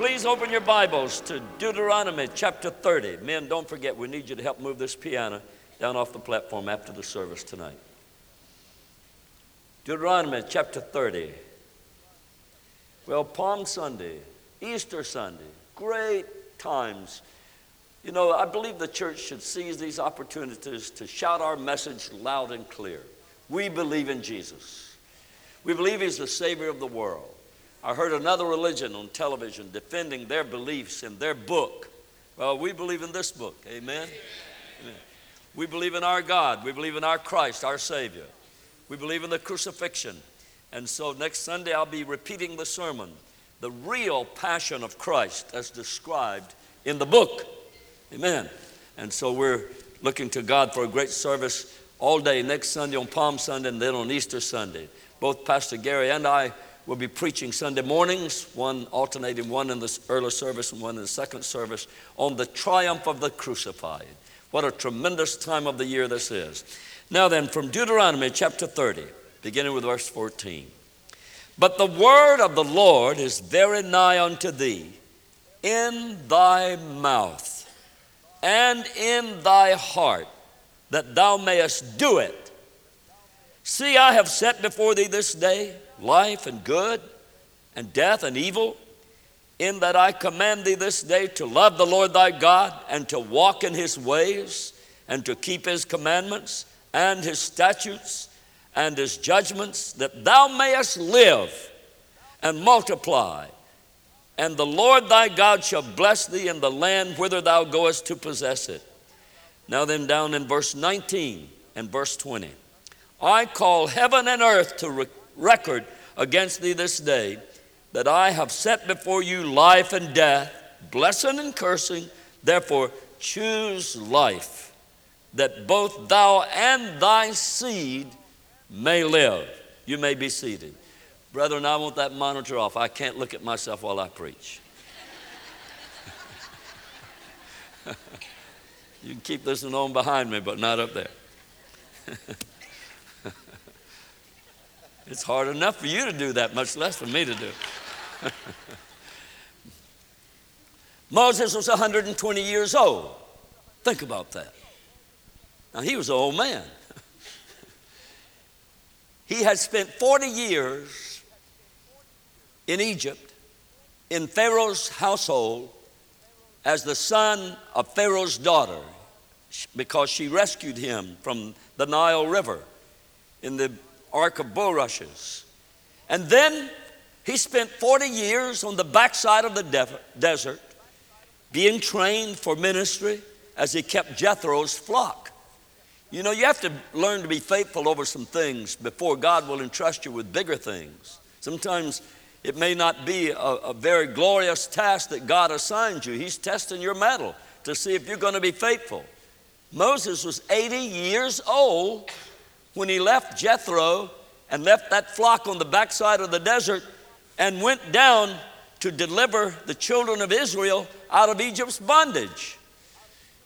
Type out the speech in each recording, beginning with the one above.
Please open your Bibles to Deuteronomy chapter 30. Men, don't forget, we need you to help move this piano down off the platform after the service tonight. Deuteronomy chapter 30. Well, Palm Sunday, Easter Sunday, great times. You know, I believe the church should seize these opportunities to shout our message loud and clear. We believe in Jesus. We believe He's the Savior of the world. I heard another religion on television defending their beliefs in their book. Well, we believe in this book. Amen? Amen. We believe in our God. We believe in our Christ, our Savior. We believe in the crucifixion. And so next Sunday I'll be repeating the sermon, the real passion of Christ as described in the book. Amen. And so we're looking to God for a great service all day next Sunday on Palm Sunday and then on Easter Sunday. Both Pastor Gary and I will be preaching Sunday mornings, one alternating one in the early service and one in the second service, on the triumph of the crucified. What a tremendous time of the year this is. Now, then, from Deuteronomy chapter 30, beginning with verse 14. But the word of the Lord is very nigh unto thee, in thy mouth and in thy heart, that thou mayest do it. See, I have set before thee this day life and good, and death and evil, in that I command thee this day to love the Lord thy God, and to walk in his ways, and to keep his commandments, and his statutes, and his judgments, that thou mayest live and multiply and the Lord thy God shall bless thee in the land whither thou goest to possess it. Now, then, down in verse 19 and verse 20 I call heaven and earth to re- record against thee this day that I have set before you life and death, blessing and cursing. Therefore, choose life, that both thou and thy seed may live. You may be seated. Brethren, I want that monitor off. I can't look at myself while I preach. you can keep listening on behind me, but not up there. it's hard enough for you to do that, much less for me to do. Moses was 120 years old. Think about that. Now, he was an old man. he had spent 40 years in Egypt, in Pharaoh's household, as the son of Pharaoh's daughter, because she rescued him from the Nile River in the Ark of Bulrushes. And then he spent 40 years on the backside of the de- desert being trained for ministry as he kept Jethro's flock. You know, you have to learn to be faithful over some things before God will entrust you with bigger things. Sometimes it may not be a, a very glorious task that God assigns you. He's testing your mettle to see if you're going to be faithful. Moses was 80 years old when he left Jethro and left that flock on the backside of the desert and went down to deliver the children of Israel out of Egypt's bondage.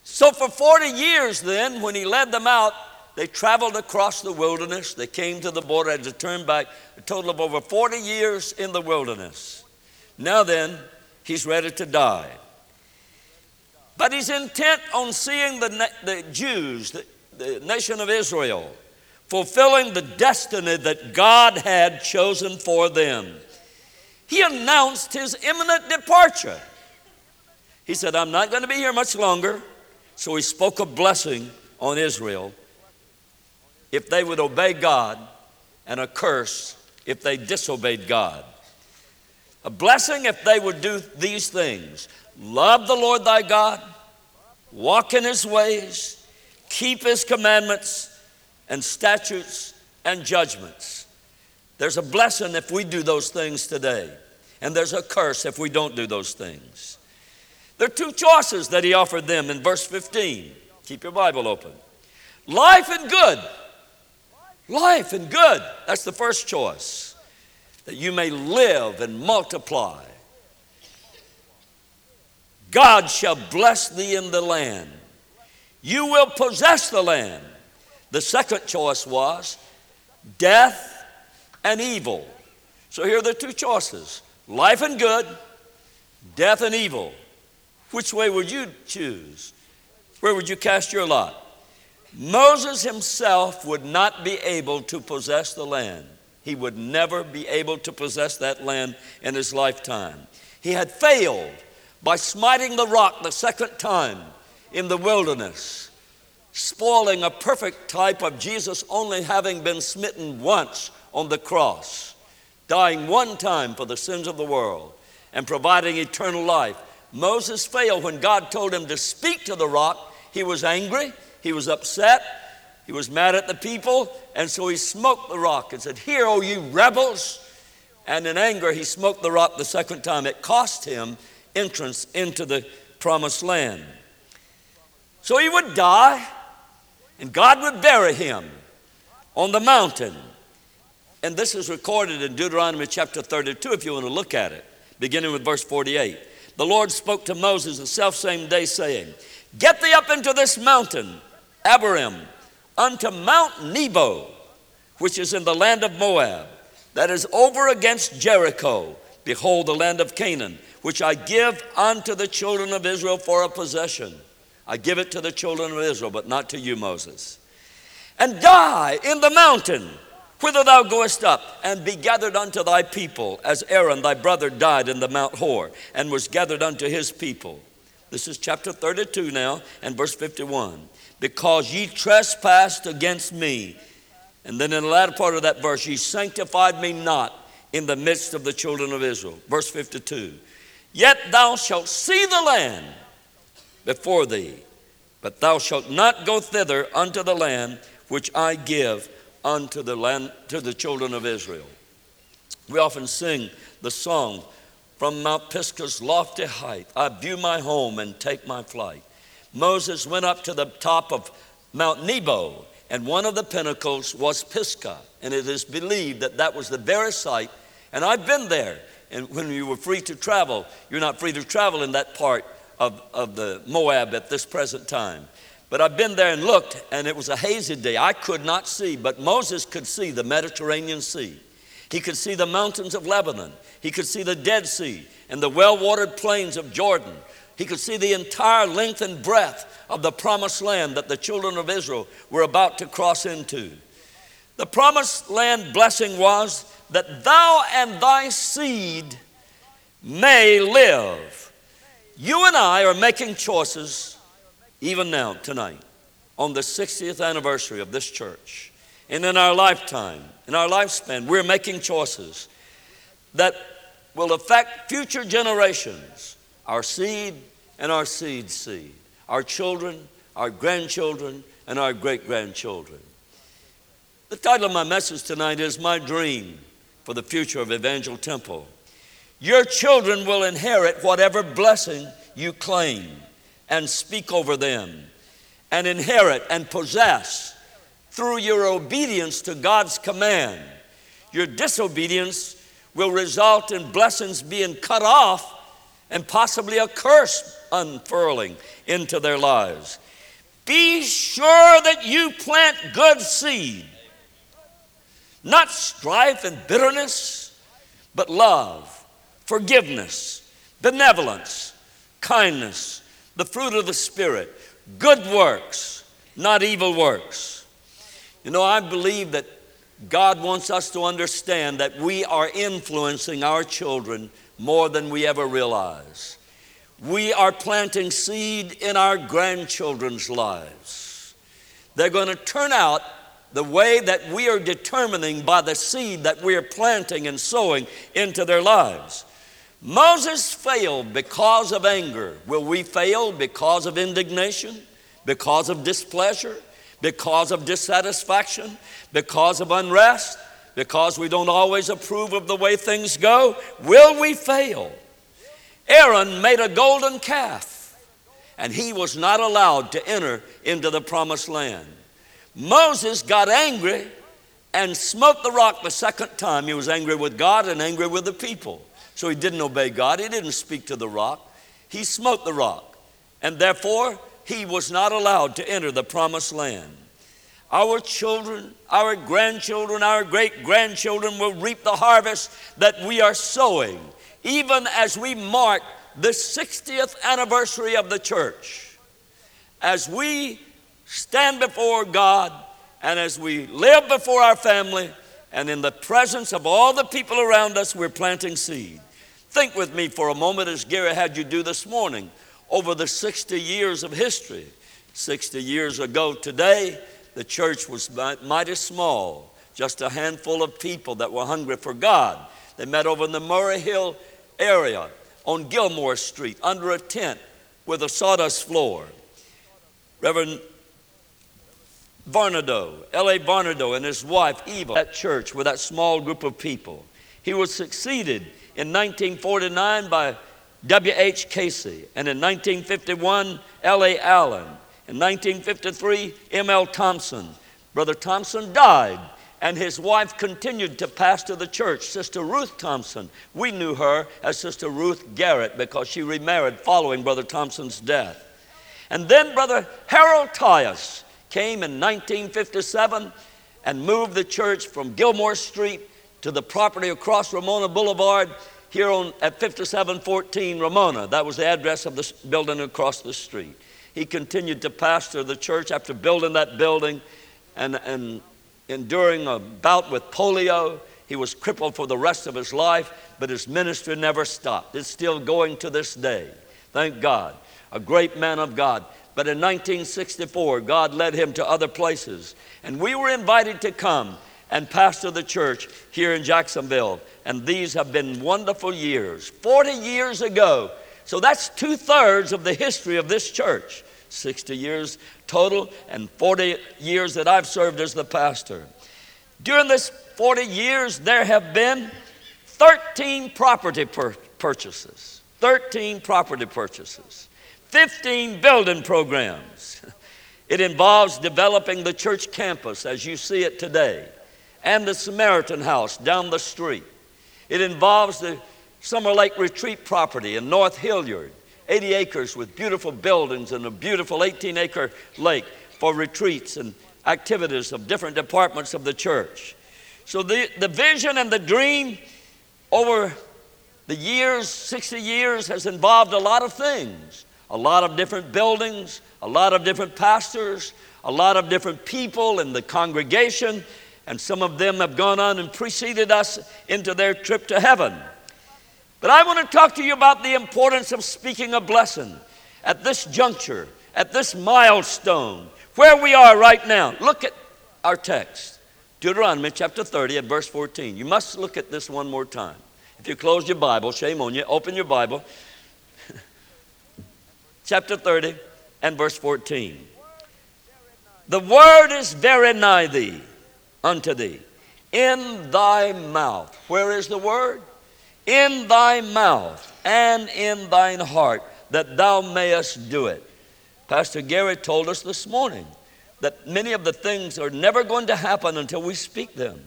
So, for 40 years, then, when he led them out, they traveled across the wilderness. They came to the border, had to turn back a total of over 40 years in the wilderness. Now then, he's ready to die. But he's intent on seeing the, the Jews, the, the nation of Israel, fulfilling the destiny that God had chosen for them. He announced his imminent departure. He said, I'm not going to be here much longer. So he spoke a blessing on Israel if they would obey God, and a curse if they disobeyed God. A blessing if they would do these things love the Lord thy God, walk in his ways, keep his commandments and statutes and judgments. There's a blessing if we do those things today, and there's a curse if we don't do those things. There are two choices that he offered them in verse 15. Keep your Bible open. Life and good Life and good. That's the first choice. That you may live and multiply. God shall bless thee in the land. You will possess the land. The second choice was death and evil. So here are the two choices life and good, death and evil. Which way would you choose? Where would you cast your lot? Moses himself would not be able to possess the land. He would never be able to possess that land in his lifetime. He had failed by smiting the rock the second time in the wilderness, spoiling a perfect type of Jesus only having been smitten once on the cross, dying one time for the sins of the world, and providing eternal life. Moses failed when God told him to speak to the rock. He was angry, he was upset, he was mad at the people, and so he smoked the rock and said, Hear, O you rebels. And in anger, he smoked the rock the second time. It cost him entrance into the promised land. So he would die, and God would bury him on the mountain. And this is recorded in Deuteronomy chapter 32, if you want to look at it, beginning with verse 48. The Lord spoke to Moses the self same day, saying, Get thee up into this mountain, Abarim, unto Mount Nebo, which is in the land of Moab, that is over against Jericho. Behold, the land of Canaan, which I give unto the children of Israel for a possession. I give it to the children of Israel, but not to you, Moses. And die in the mountain whither thou goest up, and be gathered unto thy people, as Aaron thy brother died in the Mount Hor, and was gathered unto his people. This is chapter 32 now, and verse 51. Because ye trespassed against me. And then in the latter part of that verse, ye sanctified me not in the midst of the children of Israel. Verse 52. Yet thou shalt see the land before thee, but thou shalt not go thither unto the land which I give unto the land to the children of Israel. We often sing the song from Mount Pisgah's lofty height, I view my home and take my flight. Moses went up to the top of Mount Nebo, and one of the pinnacles was Pisgah, and it is believed that that was the very site. And I've been there, and when you were free to travel, you're not free to travel in that part of, of the Moab at this present time. But I've been there and looked, and it was a hazy day. I could not see, but Moses could see the Mediterranean Sea. He could see the mountains of Lebanon. He could see the Dead Sea and the well watered plains of Jordan. He could see the entire length and breadth of the promised land that the children of Israel were about to cross into. The promised land blessing was that thou and thy seed may live. You and I are making choices even now, tonight, on the 60th anniversary of this church, and in our lifetime, in our lifespan, we're making choices that will affect future generations, our seed and our seed seed, our children, our grandchildren, and our great grandchildren. The title of my message tonight is My Dream for the Future of Evangel Temple. Your children will inherit whatever blessing you claim and speak over them and inherit and possess through your obedience to God's command. Your disobedience will result in blessings being cut off and possibly a curse unfurling into their lives. Be sure that you plant good seed, not strife and bitterness, but love, forgiveness, benevolence, kindness, the fruit of the Spirit, good works, not evil works. You know, I believe that God wants us to understand that we are influencing our children more than we ever realize. We are planting seed in our grandchildren's lives. They're going to turn out the way that we are determining by the seed that we are planting and sowing into their lives. Moses failed because of anger. Will we fail because of indignation, because of displeasure, because of dissatisfaction, because of unrest, because we don't always approve of the way things go? Will we fail? Aaron made a golden calf, and he was not allowed to enter into the promised land. Moses got angry and smote the rock the second time. He was angry with God and angry with the people. So he didn't obey God. He didn't speak to the rock. He smote the rock. And therefore, he was not allowed to enter the promised land. Our children, our grandchildren, our great grandchildren will reap the harvest that we are sowing, even as we mark the 60th anniversary of the church, as we stand before God and as we live before our family and in the presence of all the people around us, we're planting seed. Think with me for a moment, as Gary had you do this morning, over the 60 years of history. 60 years ago today, the church was mighty small, just a handful of people that were hungry for God. They met over in the Murray Hill area on Gilmore Street under a tent with a sawdust floor. Reverend Barnardo, L.A. Barnardo, and his wife Eva at church with that small group of people. He was succeeded in 1949 by W.H. Casey, and in 1951, L.A. Allen. In 1953, M.L. Thompson. Brother Thompson died and his wife continued to pastor the church, Sister Ruth Thompson. We knew her as Sister Ruth Garrett because she remarried following Brother Thompson's death. And then Brother Harold Tyus came in 1957 and moved the church from Gilmore Street to the property across Ramona Boulevard here on, at 5714 Ramona. That was the address of the building across the street. He continued to pastor the church after building that building and, and enduring a bout with polio. He was crippled for the rest of his life, but his ministry never stopped. It's still going to this day. Thank God. A great man of God. But in 1964, God led him to other places. And we were invited to come and pastor of the church here in Jacksonville. And these have been wonderful years. 40 years ago. So that's two thirds of the history of this church. 60 years total and 40 years that I've served as the pastor. During this 40 years, there have been 13 property pur- purchases, 13 property purchases, 15 building programs. It involves developing the church campus as you see it today and the Samaritan House down the street. It involves the Summer Lake Retreat property in North Hilliard. 80 acres with beautiful buildings and a beautiful 18 acre lake for retreats and activities of different departments of the church. So the, the vision and the dream over the years, 60 years, has involved a lot of things a lot of different buildings, a lot of different pastors, a lot of different people in the congregation, and some of them have gone on and preceded us into their trip to heaven. But I want to talk to you about the importance of speaking a blessing at this juncture, at this milestone, where we are right now. Look at our text Deuteronomy chapter 30 and verse 14. You must look at this one more time. If you close your Bible, shame on you, open your Bible. chapter 30 and verse 14. The word is very nigh thee, unto thee, in thy mouth. Where is the word? in thy mouth and in thine heart, that thou mayest do it. Pastor Gary told us this morning that many of the things are never going to happen until we speak them.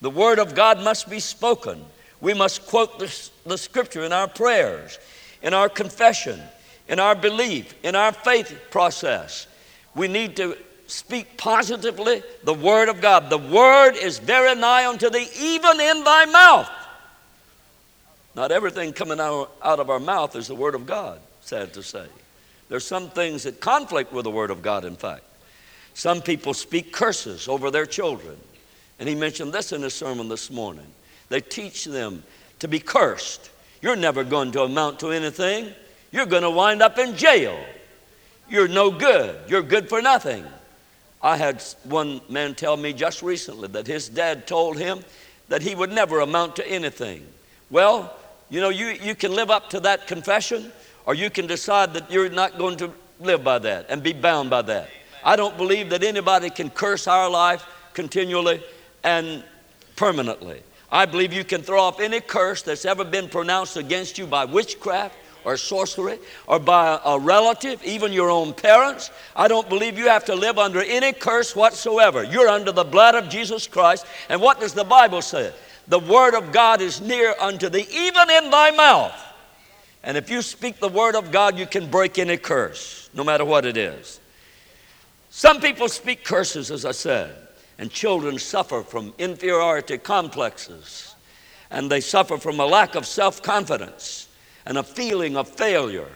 The Word of God must be spoken. We must quote the, the Scripture in our prayers, in our confession, in our belief, in our faith process. We need to speak positively the Word of God. The Word is very nigh unto thee, even in thy mouth. Not everything coming out, of our mouth is the Word of God, sad to say. There's some things that conflict with the Word of God, in fact. Some people speak curses over their children. And he mentioned this in his sermon this morning. They teach them to be cursed. You're never going to amount to anything. You're going to wind up in jail. You're no good. You're good for nothing. I had one man tell me just recently that his dad told him that he would never amount to anything. Well, you know, you, you can live up to that confession, or you can decide that you're not going to live by that and be bound by that. I don't believe that anybody can curse our life continually and permanently. I believe you can throw off any curse that's ever been pronounced against you by witchcraft or sorcery or by a relative, even your own parents. I don't believe you have to live under any curse whatsoever. You're under the blood of Jesus Christ. And what does the Bible say? the word of God is near unto thee, even in thy mouth. And if you speak the word of God, you can break any curse, no matter what it is. Some people speak curses, as I said, and children suffer from inferiority complexes, and they suffer from a lack of self confidence, and a feeling of failure.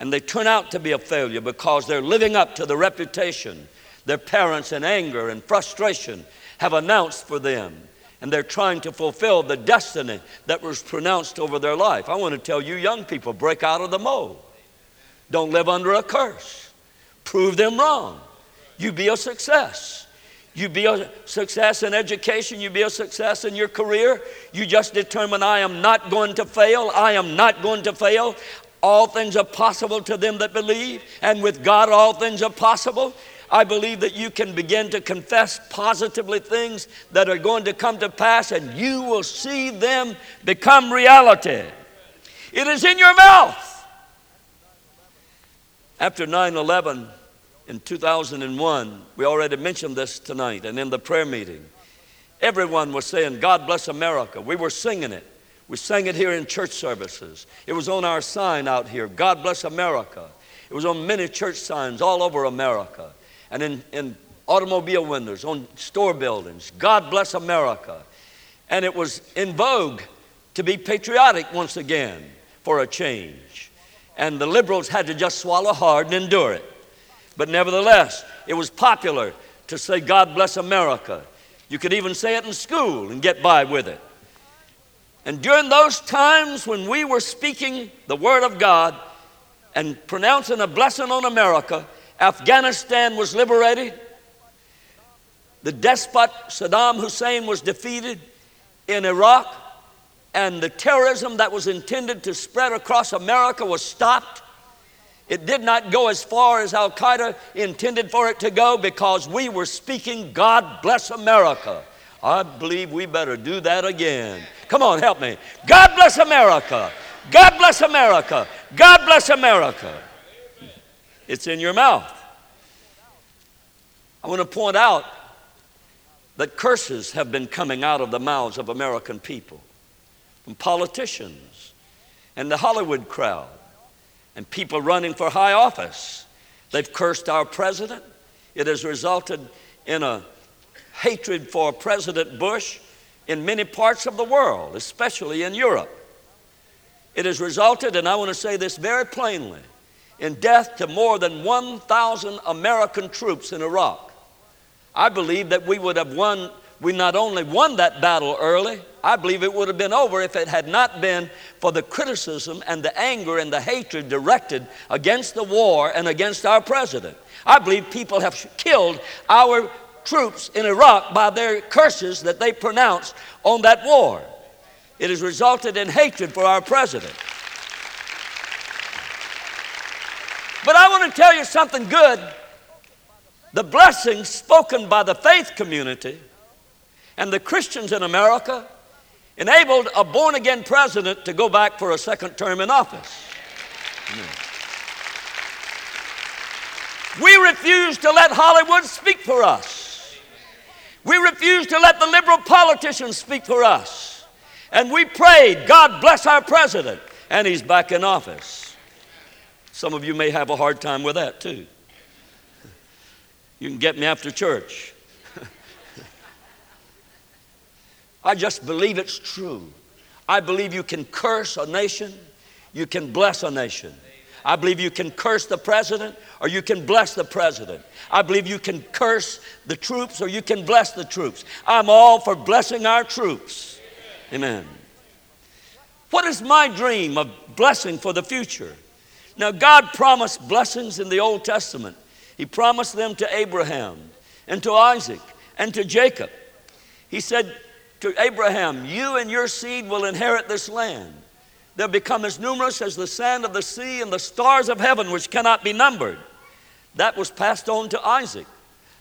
And they turn out to be a failure because they're living up to the reputation their parents, in anger and frustration, have announced for them. And they're trying to fulfill the destiny that was pronounced over their life. I want to tell you, young people, break out of the mold. Don't live under a curse. Prove them wrong. You be a success. You be a success in education. You be a success in your career. You just determine, I am not going to fail. I am not going to fail. All things are possible to them that believe, and with God, all things are possible. I believe that you can begin to confess positively things that are going to come to pass, and you will see them become reality. It is in your mouth. After 9 11 in 2001, we already mentioned this tonight and in the prayer meeting. Everyone was saying, God bless America. We were singing it. We sang it here in church services. It was on our sign out here, God bless America. It was on many church signs all over America and in, in automobile windows, on store buildings. God bless America. And it was in vogue to be patriotic once again for a change. And the liberals had to just swallow hard and endure it. But nevertheless, it was popular to say, God bless America. You could even say it in school and get by with it. And during those times when we were speaking the Word of God and pronouncing a blessing on America, Afghanistan was liberated. The despot Saddam Hussein was defeated in Iraq, and the terrorism that was intended to spread across America was stopped. It did not go as far as Al Qaeda intended for it to go because we were speaking, God bless America. I believe we better do that again. Come on, help me. God bless America. God bless America. God bless America. It's in your mouth. I want to point out that curses have been coming out of the mouths of American people, from politicians and the Hollywood crowd, and people running for high office. They've cursed our president. It has resulted in a hatred for President Bush in many parts of the world, especially in Europe. It has resulted, and I want to say this very plainly, in death to more than 1,000 American troops in Iraq. I believe that we would have won, we not only won that battle early, I believe it would have been over if it had not been for the criticism and the anger and the hatred directed against the war and against our president. I believe people have killed our troops in Iraq by their curses that they pronounced on that war. It has resulted in hatred for our president. But I want to tell you something good. The blessings spoken by the faith community and the Christians in America enabled a born again president to go back for a second term in office. We refuse to let Hollywood speak for us. We refused to let the liberal politicians speak for us. And we prayed, God bless our president, and he's back in office. Some of you may have a hard time with that too. You can get me after church. I just believe it's true. I believe you can curse a nation, you can bless a nation. I believe you can curse the president or you can bless the president. I believe you can curse the troops or you can bless the troops. I'm all for blessing our troops. Amen. What is my dream of blessing for the future? Now, God promised blessings in the Old Testament. He promised them to Abraham and to Isaac and to Jacob. He said to Abraham, You and your seed will inherit this land. They'll become as numerous as the sand of the sea and the stars of heaven, which cannot be numbered. That was passed on to Isaac.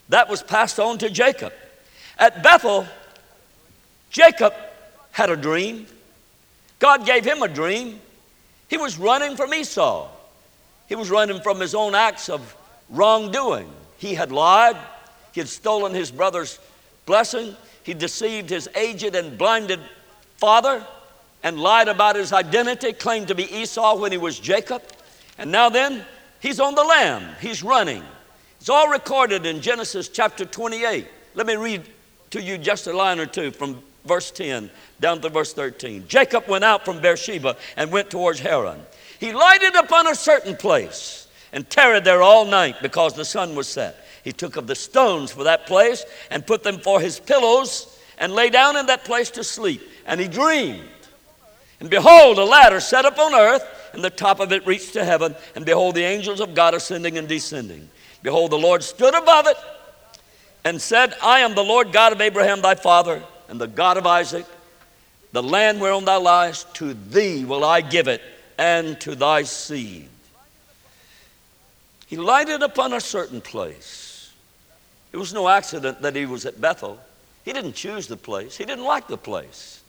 That was passed on to Jacob. At Bethel, Jacob had a dream. God gave him a dream. He was running from Esau. He was running from his own acts of wrongdoing. He had lied. He had stolen his brother's blessing. He deceived his aged and blinded father and lied about his identity, claimed to be Esau when he was Jacob. And now then, he's on the lam, he's running. It's all recorded in Genesis chapter 28. Let me read to you just a line or two from verse 10 down to verse 13. Jacob went out from Beersheba and went towards Haran. He lighted upon a certain place and tarried there all night because the sun was set. He took of the stones for that place and put them for his pillows and lay down in that place to sleep. And he dreamed. And behold, a ladder set up on earth, and the top of it reached to heaven. And behold, the angels of God ascending and descending. Behold, the Lord stood above it and said, I am the Lord God of Abraham thy father, and the God of Isaac. The land whereon thou liest, to thee will I give it, and to thy seed. He lighted upon a certain place. It was no accident that he was at Bethel. He didn't choose the place, he didn't like the place.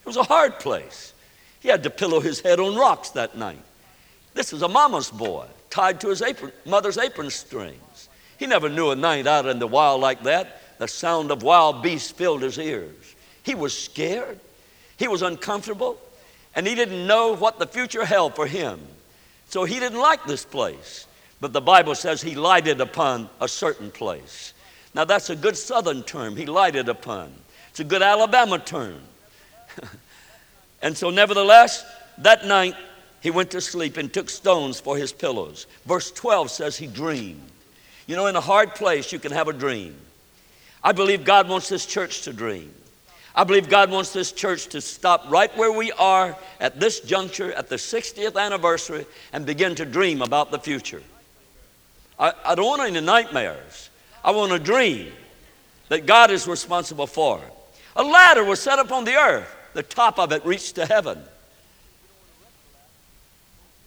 It was a hard place. He had to pillow his head on rocks that night. This is a mama's boy, tied to his apron, mother's apron strings. He never knew a night out in the wild like that. The sound of wild beasts filled his ears. He was scared. He was uncomfortable. And he didn't know what the future held for him. So he didn't like this place. But the Bible says he lighted upon a certain place. Now that's a good southern term, he lighted upon. It's a good Alabama term. and so, nevertheless, that night he went to sleep and took stones for his pillows. Verse 12 says he dreamed. You know, in a hard place, you can have a dream. I believe God wants this church to dream. I believe God wants this church to stop right where we are at this juncture, at the 60th anniversary, and begin to dream about the future. I, I don't want any nightmares. I want a dream that God is responsible for. A ladder was set up on the earth, the top of it reached to heaven.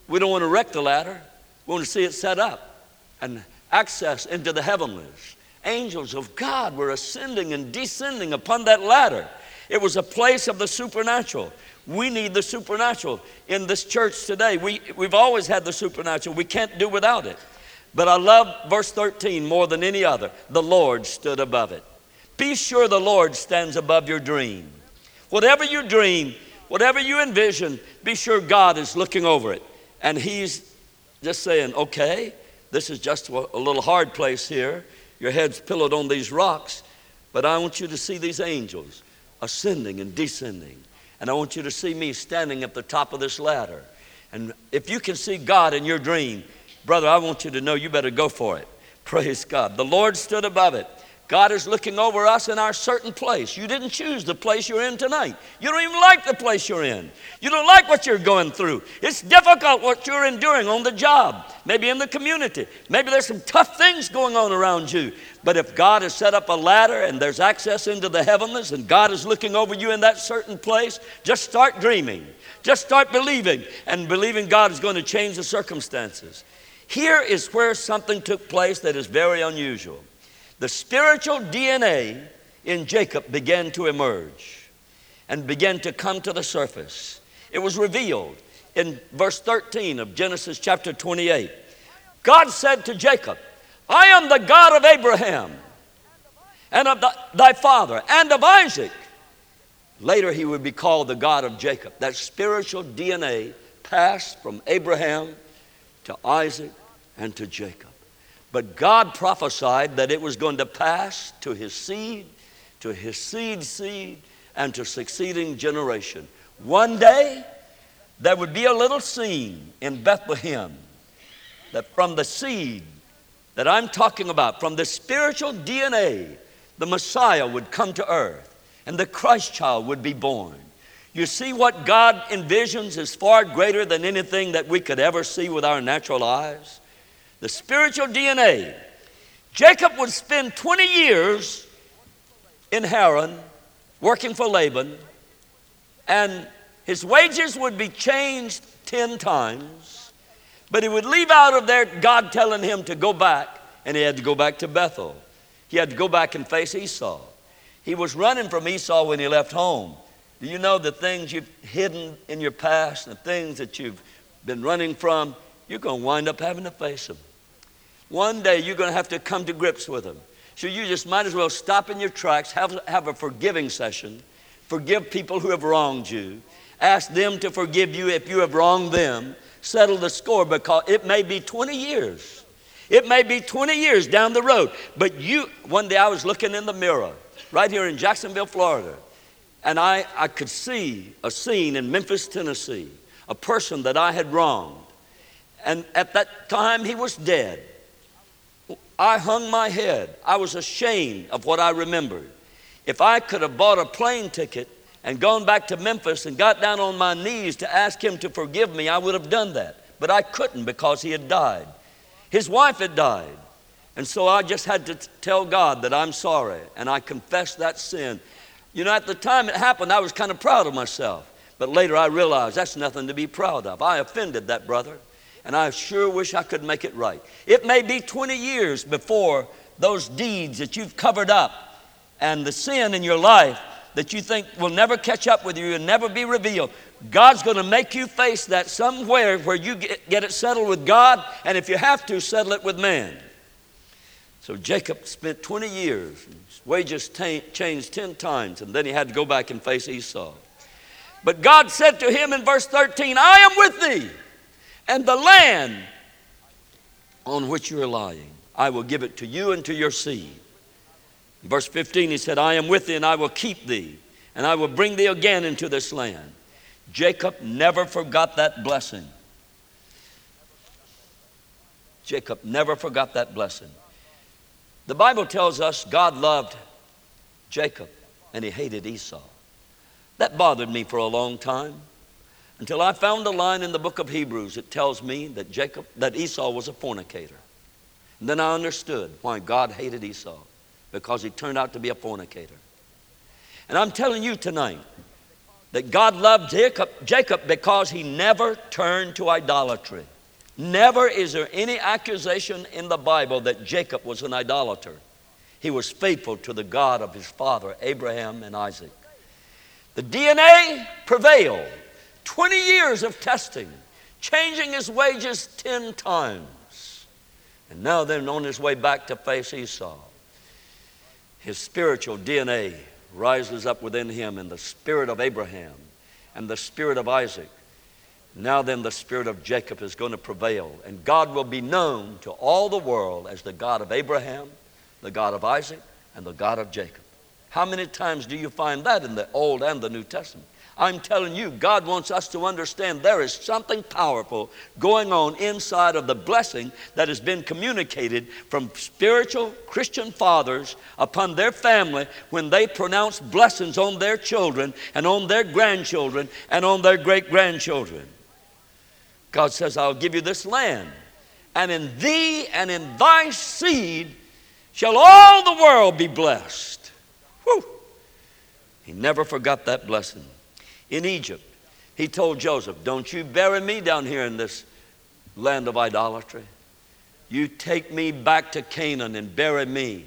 We don't want to wreck the ladder, we want to see it set up and access into the heavenlies. Angels of God were ascending and descending upon that ladder. It was a place of the supernatural. We need the supernatural in this church today. We, we've always had the supernatural. We can't do without it. But I love verse 13 more than any other. The Lord stood above it. Be sure the Lord stands above your dream. Whatever you dream, whatever you envision, be sure God is looking over it. And He's just saying, okay, this is just a little hard place here. Your head's pillowed on these rocks, but I want you to see these angels ascending and descending. And I want you to see me standing at the top of this ladder. And if you can see God in your dream, Brother, I want you to know you better go for it. Praise God. The Lord stood above it. God is looking over us in our certain place. You didn't choose the place you're in tonight. You don't even like the place you're in. You don't like what you're going through. It's difficult what you're enduring on the job, maybe in the community. Maybe there's some tough things going on around you. But if God has set up a ladder and there's access into the heavens and God is looking over you in that certain place, just start dreaming. Just start believing and believing God is going to change the circumstances. Here is where something took place that is very unusual. The spiritual DNA in Jacob began to emerge and began to come to the surface. It was revealed in verse 13 of Genesis chapter 28. God said to Jacob, I am the God of Abraham and of the, thy father and of Isaac. Later, he would be called the God of Jacob. That spiritual DNA passed from Abraham to Isaac and to Jacob. But God prophesied that it was going to pass to his seed, to his seed's seed, and to succeeding generation. One day, there would be a little scene in Bethlehem that from the seed that I'm talking about, from the spiritual DNA, the Messiah would come to earth and the Christ child would be born. You see, what God envisions is far greater than anything that we could ever see with our natural eyes. The spiritual DNA. Jacob would spend 20 years in Haran working for Laban, and his wages would be changed 10 times, but he would leave out of there God telling him to go back, and he had to go back to Bethel. He had to go back and face Esau. He was running from Esau when he left home. Do you know the things you've hidden in your past, the things that you've been running from? You're going to wind up having to face them. One day you're going to have to come to grips with them. So you just might as well stop in your tracks, have, have a forgiving session, forgive people who have wronged you, ask them to forgive you if you have wronged them, settle the score because it may be 20 years. It may be 20 years down the road. But you, one day I was looking in the mirror right here in Jacksonville, Florida And I, I could see a scene in Memphis, Tennessee, a person that I had wronged. And at that time, he was dead. I hung my head. I was ashamed of what I remembered. If I could have bought a plane ticket and gone back to Memphis and got down on my knees to ask him to forgive me, I would have done that. But I couldn't because he had died. His wife had died. And so I just had to tell God that I'm sorry and I confessed that sin. You know, at the time it happened, I was kind of proud of myself. But later I realized that's nothing to be proud of. I offended that brother, and I sure wish I could make it right. It may be 20 years before those deeds that you've covered up and the sin in your life that you think will never catch up with you and never be revealed. God's going to make you face that somewhere where you get, get it settled with God, and if you have to, settle it with man. So Jacob spent 20 years, wages t- changed 10 times, and then he had to go back and face Esau. But God said to him in verse 13, I am with thee, and the land on which you are lying, I will give it to you and to your seed. Verse 15, he said, I am with thee and I will keep thee, and I will bring thee again into this land. Jacob never forgot that blessing. Jacob never forgot that blessing. The Bible tells us God loved Jacob and he hated Esau. That bothered me for a long time until I found a line in the book of Hebrews that tells me that Jacob that Esau was a fornicator. And then I understood why God hated Esau because he turned out to be a fornicator. And I'm telling you tonight that God loved Jacob, Jacob because he never turned to idolatry. Never is there any accusation in the Bible that Jacob was an idolater. He was faithful to the God of his father, Abraham and Isaac. The DNA prevailed. 20 years of testing, changing his wages 10 times. And now they're on his way back to face Esau his spiritual DNA rises up within him in the spirit of Abraham and the spirit of Isaac. Now then, the spirit of Jacob is going to prevail, and God will be known to all the world as the God of Abraham, the God of Isaac, and the God of Jacob. How many times do you find that in the Old and the New Testament? I'm telling you, God wants us to understand there is something powerful going on inside of the blessing that has been communicated from spiritual Christian fathers upon their family when they pronounce blessings on their children and on their grandchildren and on their great grandchildren. God says, I'll give you this land, and in thee and in thy seed shall all the world be blessed. Whew. He never forgot that blessing in Egypt. He told Joseph, Don't you bury me down here in this land of idolatry. You take me back to Canaan and bury me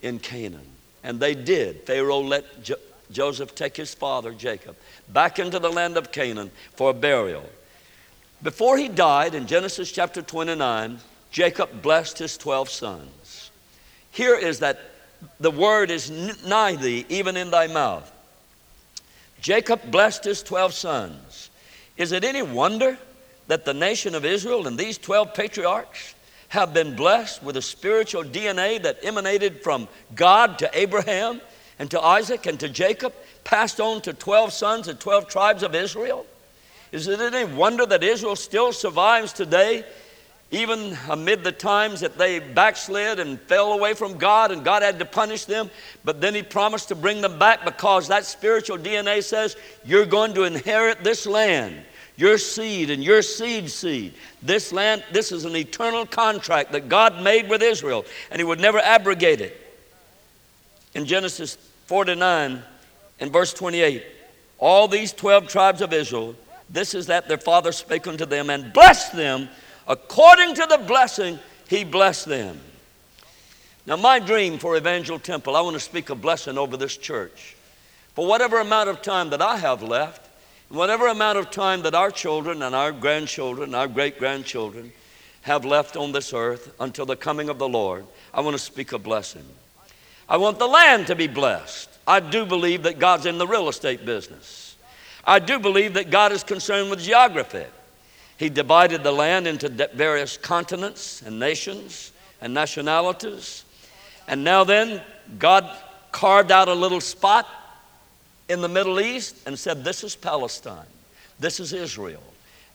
in Canaan. And they did. Pharaoh let jo- Joseph take his father, Jacob, back into the land of Canaan for a burial. Before he died in Genesis chapter 29, Jacob blessed his 12 sons. Here is that the word is nigh thee, even in thy mouth. Jacob blessed his 12 sons. Is it any wonder that the nation of Israel and these 12 patriarchs have been blessed with a spiritual DNA that emanated from God to Abraham and to Isaac and to Jacob, passed on to 12 sons and 12 tribes of Israel? Is it any wonder that Israel still survives today even amid the times that they backslid and fell away from God and God had to punish them. But then He promised to bring them back because that spiritual DNA says, You're going to inherit this land, your seed and your seed seed. This land, this is an eternal contract that God made with Israel, and He would never abrogate it. In Genesis 49 and verse 28, all these 12 tribes of Israel, this is that their father spake unto them and blessed them According to the blessing, he blessed them. Now, my dream for Evangel Temple, I want to speak a blessing over this church. For whatever amount of time that I have left, whatever amount of time that our children and our grandchildren, our great grandchildren have left on this earth until the coming of the Lord, I want to speak a blessing. I want the land to be blessed. I do believe that God's in the real estate business. I do believe that God is concerned with geography. He divided the land into various continents and nations and nationalities. And now then, God carved out a little spot in the Middle East and said, This is Palestine, this is Israel.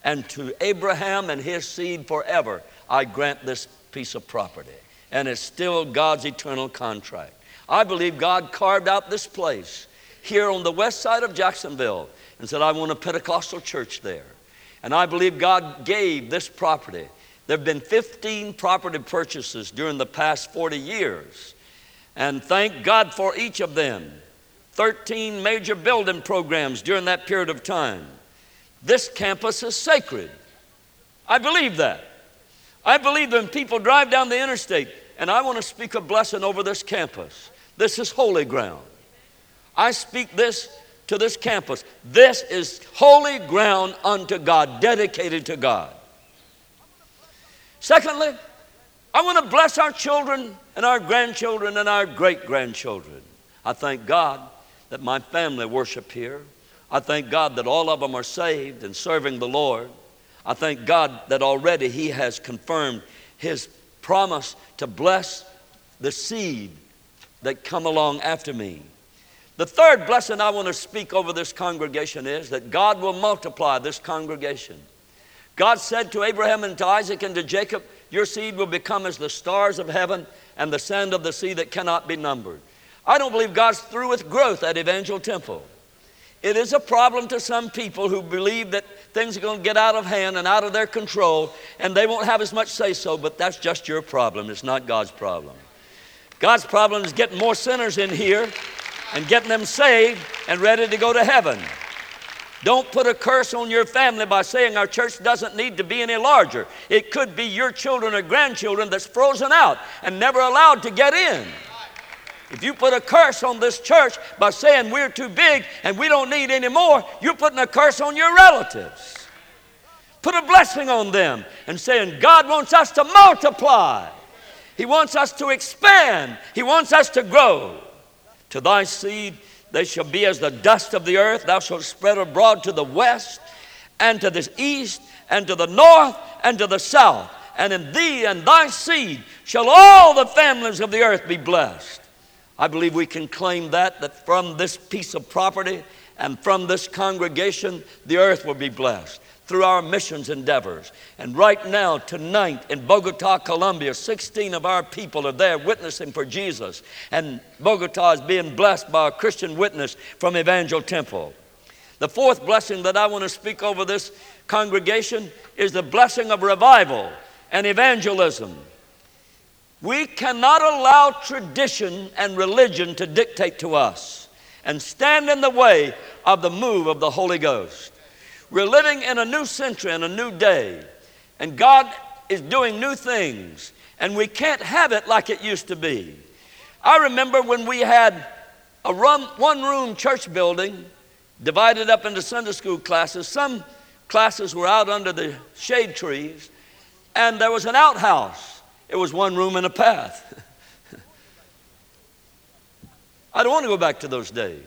And to Abraham and his seed forever, I grant this piece of property. And it's still God's eternal contract. I believe God carved out this place here on the west side of Jacksonville and said, I want a Pentecostal church there. And I believe God gave this property. There have been 15 property purchases during the past 40 years. And thank God for each of them. 13 major building programs during that period of time. This campus is sacred. I believe that. I believe when people drive down the interstate, and I want to speak a blessing over this campus. This is holy ground. I speak this to this campus. This is holy ground unto God, dedicated to God. Secondly, I want to bless our children and our grandchildren and our great grandchildren. I thank God that my family worship here. I thank God that all of them are saved and serving the Lord. I thank God that already He has confirmed His promise to bless the seed that come along after me. The third blessing I want to speak over this congregation is that God will multiply this congregation. God said to Abraham and to Isaac and to Jacob, Your seed will become as the stars of heaven and the sand of the sea that cannot be numbered. I don't believe God's through with growth at Evangel Temple. It is a problem to some people who believe that things are going to get out of hand and out of their control and they won't have as much say so, but that's just your problem. It's not God's problem. God's problem is getting more sinners in here and getting them saved and ready to go to heaven. Don't put a curse on your family by saying our church doesn't need to be any larger. It could be your children or grandchildren that's frozen out and never allowed to get in. If you put a curse on this church by saying we're too big and we don't need any more, you're putting a curse on your relatives. Put a blessing on them and saying, God wants us to multiply. He wants us to expand. He wants us to grow. To thy seed they shall be as the dust of the earth. Thou shalt spread abroad to the west and to the east and to the north and to the south. And in thee and thy seed shall all the families of the earth be blessed. I believe we can claim that, that from this piece of property and from this congregation, the earth will be blessed through our missions endeavors. And right now, tonight in Bogota, Colombia, 16 of our people are there witnessing for Jesus. And Bogota is being blessed by a Christian witness from Evangel Temple. The fourth blessing that I want to speak over this congregation is the blessing of revival and evangelism. We cannot allow tradition and religion to dictate to us and stand in the way of the move of the Holy Ghost. We're living in a new century and a new day, and God is doing new things, and we can't have it like it used to be. I remember when we had a one room church building divided up into Sunday school classes. Some classes were out under the shade trees, and there was an outhouse. It was one room and a path. I don't want to go back to those days.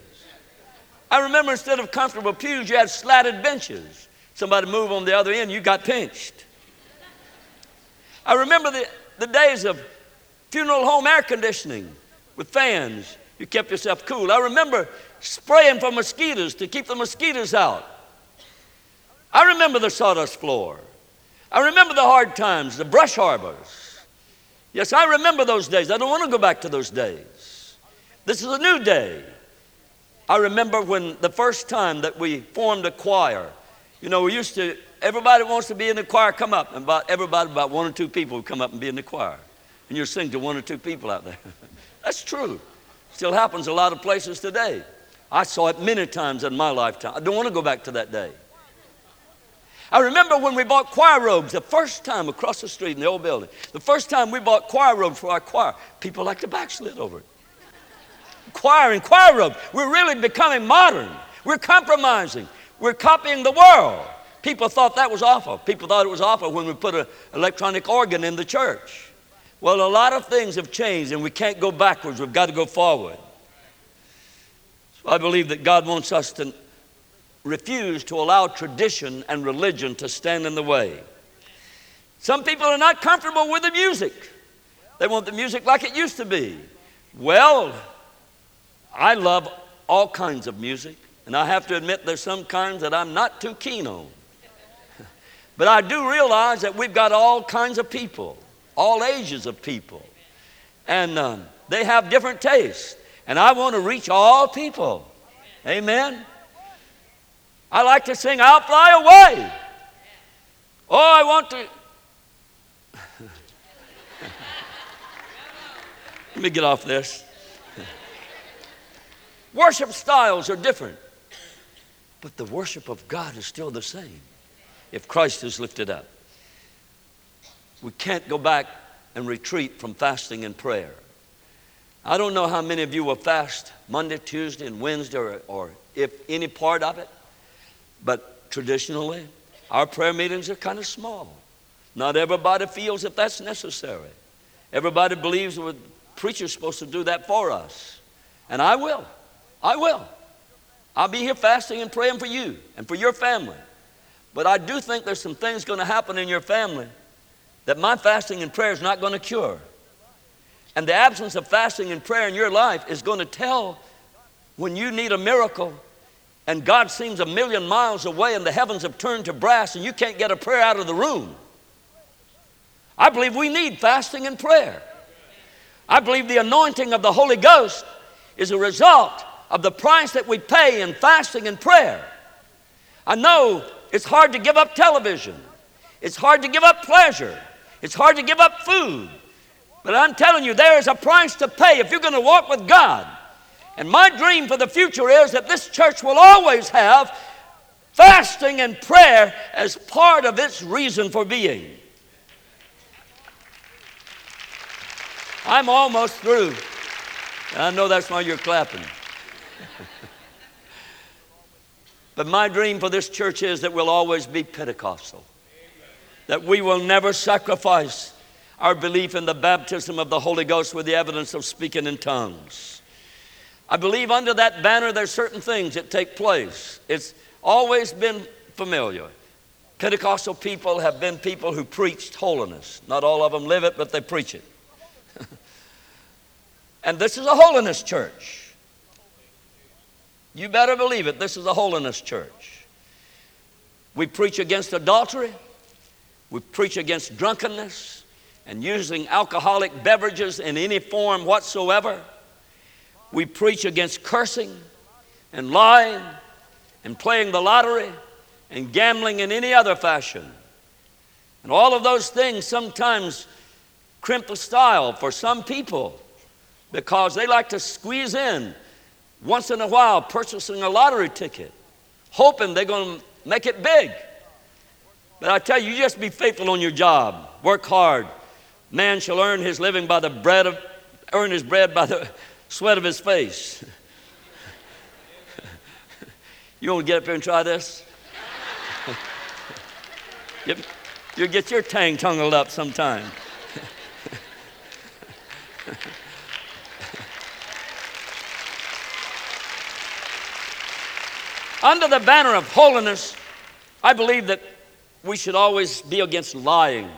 I remember instead of comfortable pews, you had slatted benches. Somebody move on the other end, you got pinched. I remember the, the days of funeral home air conditioning with fans. You kept yourself cool. I remember spraying for mosquitoes to keep the mosquitoes out. I remember the sawdust floor. I remember the hard times, the brush harbors. Yes, I remember those days. I don't want to go back to those days. This is a new day. I remember when the first time that we formed a choir, you know, we used to, everybody wants to be in the choir, come up. And about everybody, about one or two people would come up and be in the choir. And you sing to one or two people out there. That's true. Still happens a lot of places today. I saw it many times in my lifetime. I don't want to go back to that day. I remember when we bought choir robes the first time across the street in the old building. The first time we bought choir robes for our choir, people like to backslid over it. Choir and choir robes. We're really becoming modern. We're compromising. We're copying the world. People thought that was awful. People thought it was awful when we put an electronic organ in the church. Well, a lot of things have changed and we can't go backwards. We've got to go forward. So I believe that God wants us to refuse to allow tradition and religion to stand in the way. Some people are not comfortable with the music. They want the music like it used to be. Well, I love all kinds of music. And I have to admit, there's some kinds that I'm not too keen on. but I do realize that we've got all kinds of people, all ages of people. And um, they have different tastes. And I want to reach all people. Amen. I like to sing, I'll fly away. Oh, I want to. Let me get off this. Worship styles are different, but the worship of God is still the same if Christ is lifted up. We can't go back and retreat from fasting and prayer. I don't know how many of you will fast Monday, Tuesday, and Wednesday, or, or if any part of it, but traditionally, our prayer meetings are kind of small. Not everybody feels that that's necessary. Everybody believes that the preacher's supposed to do that for us. And I will. I will. I'll be here fasting and praying for you and for your family. But I do think there's some things going to happen in your family that my fasting and prayer is not going to cure. And the absence of fasting and prayer in your life is going to tell when you need a miracle and God seems a million miles away and the heavens have turned to brass and you can't get a prayer out of the room. I believe we need fasting and prayer. I believe the anointing of the Holy Ghost is a result of the price that we pay in fasting and prayer. I know it's hard to give up television, it's hard to give up pleasure, it's hard to give up food. But I'm telling you, there is a price to pay if you're going to walk with God. And my dream for the future is that this church will always have fasting and prayer as part of its reason for being. I'm almost through. I know that's why you're clapping. but my dream for this church is that we'll always be Pentecostal, that we will never sacrifice our belief in the baptism of the Holy Ghost with the evidence of speaking in tongues. I believe under that banner there's certain things that take place. It's always been familiar. Pentecostal people have been people who preached holiness. Not all of them live it, but they preach it. and this is a holiness church. You better believe it. This is a holiness church. We preach against adultery. We preach against drunkenness and using alcoholic beverages in any form whatsoever. We preach against cursing and lying and playing the lottery and gambling in any other fashion. And all of those things sometimes crimp the style for some people because they like to squeeze in once in a while purchasing a lottery ticket, hoping they're going to make it big. But I tell you, you just be faithful on your job. Work hard. Man shall earn his living by the bread of, earn his bread by the sweat of his face. you want to get up here and try this? You'll get your tang tongued up sometime. Under the banner of holiness, I believe that we should always be against lying.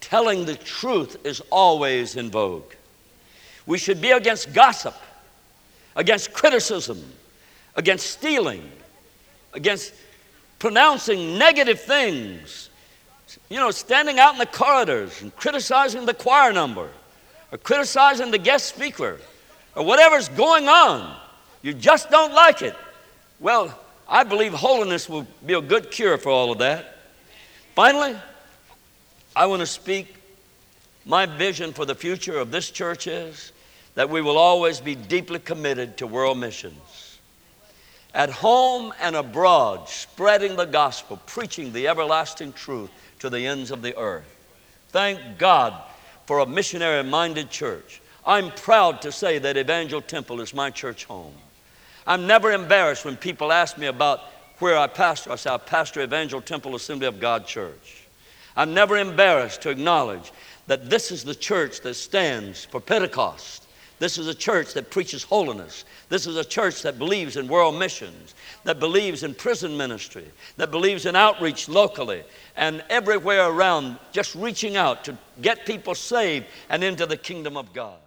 Telling the truth is always in vogue. We should be against gossip, against criticism, against stealing, against pronouncing negative things. You know, standing out in the corridors and criticizing the choir number or criticizing the guest speaker or whatever's going on. You just don't like it. Well, I believe holiness will be a good cure for all of that. Finally, I want to speak my vision for the future of this church is that we will always be deeply committed to world missions. At home and abroad, spreading the gospel, preaching the everlasting truth to the ends of the earth. Thank God for a missionary minded church. I'm proud to say that Evangel Temple is my church home. I'm never embarrassed when people ask me about where I pastor. I say, I pastor Evangel Temple Assembly of God Church. I'm never embarrassed to acknowledge that this is the church that stands for Pentecost this is a church that preaches holiness. This is a church that believes in world missions, that believes in prison ministry, that believes in outreach locally and everywhere around, just reaching out to get people saved and into the kingdom of God.